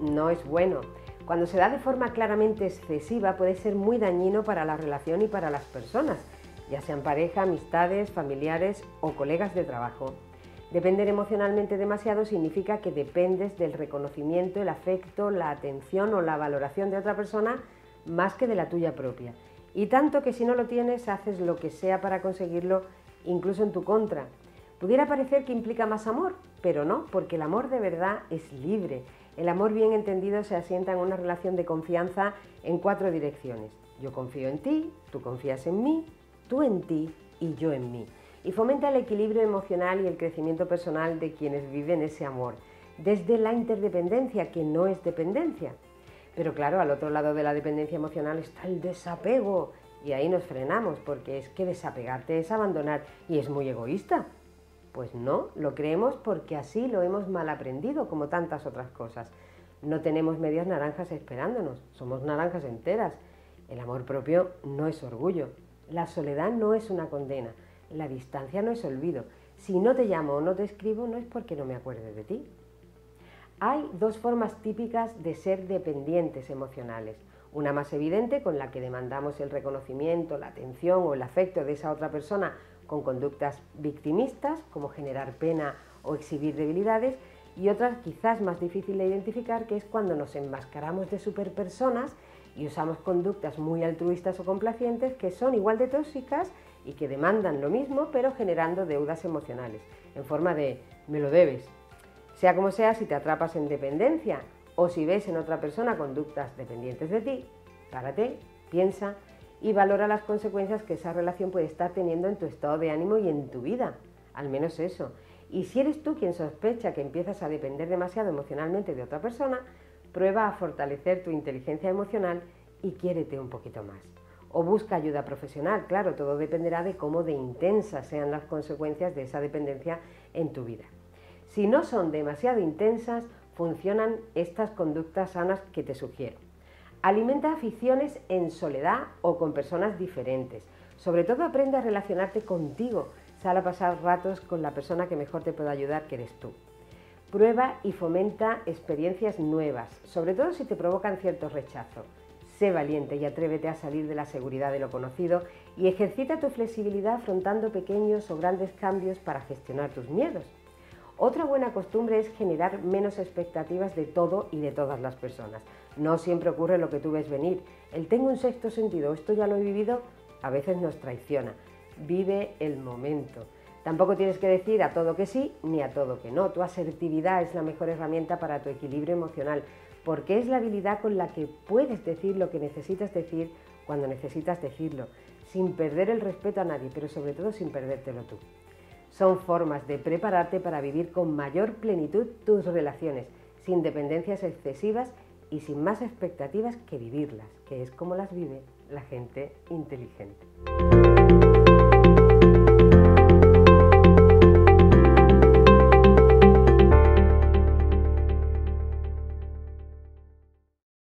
no es bueno. Cuando se da de forma claramente excesiva puede ser muy dañino para la relación y para las personas, ya sean pareja, amistades, familiares o colegas de trabajo. Depender emocionalmente demasiado significa que dependes del reconocimiento, el afecto, la atención o la valoración de otra persona más que de la tuya propia. Y tanto que si no lo tienes, haces lo que sea para conseguirlo, incluso en tu contra. Pudiera parecer que implica más amor, pero no, porque el amor de verdad es libre. El amor bien entendido se asienta en una relación de confianza en cuatro direcciones. Yo confío en ti, tú confías en mí, tú en ti y yo en mí. Y fomenta el equilibrio emocional y el crecimiento personal de quienes viven ese amor, desde la interdependencia, que no es dependencia. Pero claro, al otro lado de la dependencia emocional está el desapego. Y ahí nos frenamos, porque es que desapegarte es abandonar y es muy egoísta. Pues no, lo creemos porque así lo hemos mal aprendido, como tantas otras cosas. No tenemos medias naranjas esperándonos, somos naranjas enteras. El amor propio no es orgullo, la soledad no es una condena, la distancia no es olvido. Si no te llamo o no te escribo no es porque no me acuerde de ti, hay dos formas típicas de ser dependientes emocionales. Una más evidente, con la que demandamos el reconocimiento, la atención o el afecto de esa otra persona con conductas victimistas, como generar pena o exhibir debilidades, y otra quizás más difícil de identificar, que es cuando nos enmascaramos de superpersonas y usamos conductas muy altruistas o complacientes que son igual de tóxicas y que demandan lo mismo, pero generando deudas emocionales, en forma de me lo debes, sea como sea, si te atrapas en dependencia o si ves en otra persona conductas dependientes de ti, párate, piensa y valora las consecuencias que esa relación puede estar teniendo en tu estado de ánimo y en tu vida. Al menos eso. Y si eres tú quien sospecha que empiezas a depender demasiado emocionalmente de otra persona, prueba a fortalecer tu inteligencia emocional y quiérete un poquito más. O busca ayuda profesional, claro, todo dependerá de cómo de intensas sean las consecuencias de esa dependencia en tu vida. Si no son demasiado intensas, funcionan estas conductas sanas que te sugiero. Alimenta aficiones en soledad o con personas diferentes. Sobre todo aprende a relacionarte contigo. Sal a pasar ratos con la persona que mejor te puede ayudar, que eres tú. Prueba y fomenta experiencias nuevas, sobre todo si te provocan cierto rechazo. Sé valiente y atrévete a salir de la seguridad de lo conocido y ejercita tu flexibilidad afrontando pequeños o grandes cambios para gestionar tus miedos. Otra buena costumbre es generar menos expectativas de todo y de todas las personas. No siempre ocurre lo que tú ves venir. El tengo un sexto sentido, esto ya lo he vivido, a veces nos traiciona. Vive el momento. Tampoco tienes que decir a todo que sí ni a todo que no. Tu asertividad es la mejor herramienta para tu equilibrio emocional, porque es la habilidad con la que puedes decir lo que necesitas decir cuando necesitas decirlo, sin perder el respeto a nadie, pero sobre todo sin perdértelo tú. Son formas de prepararte para vivir con mayor plenitud tus relaciones, sin dependencias excesivas y sin más expectativas que vivirlas, que es como las vive la gente inteligente.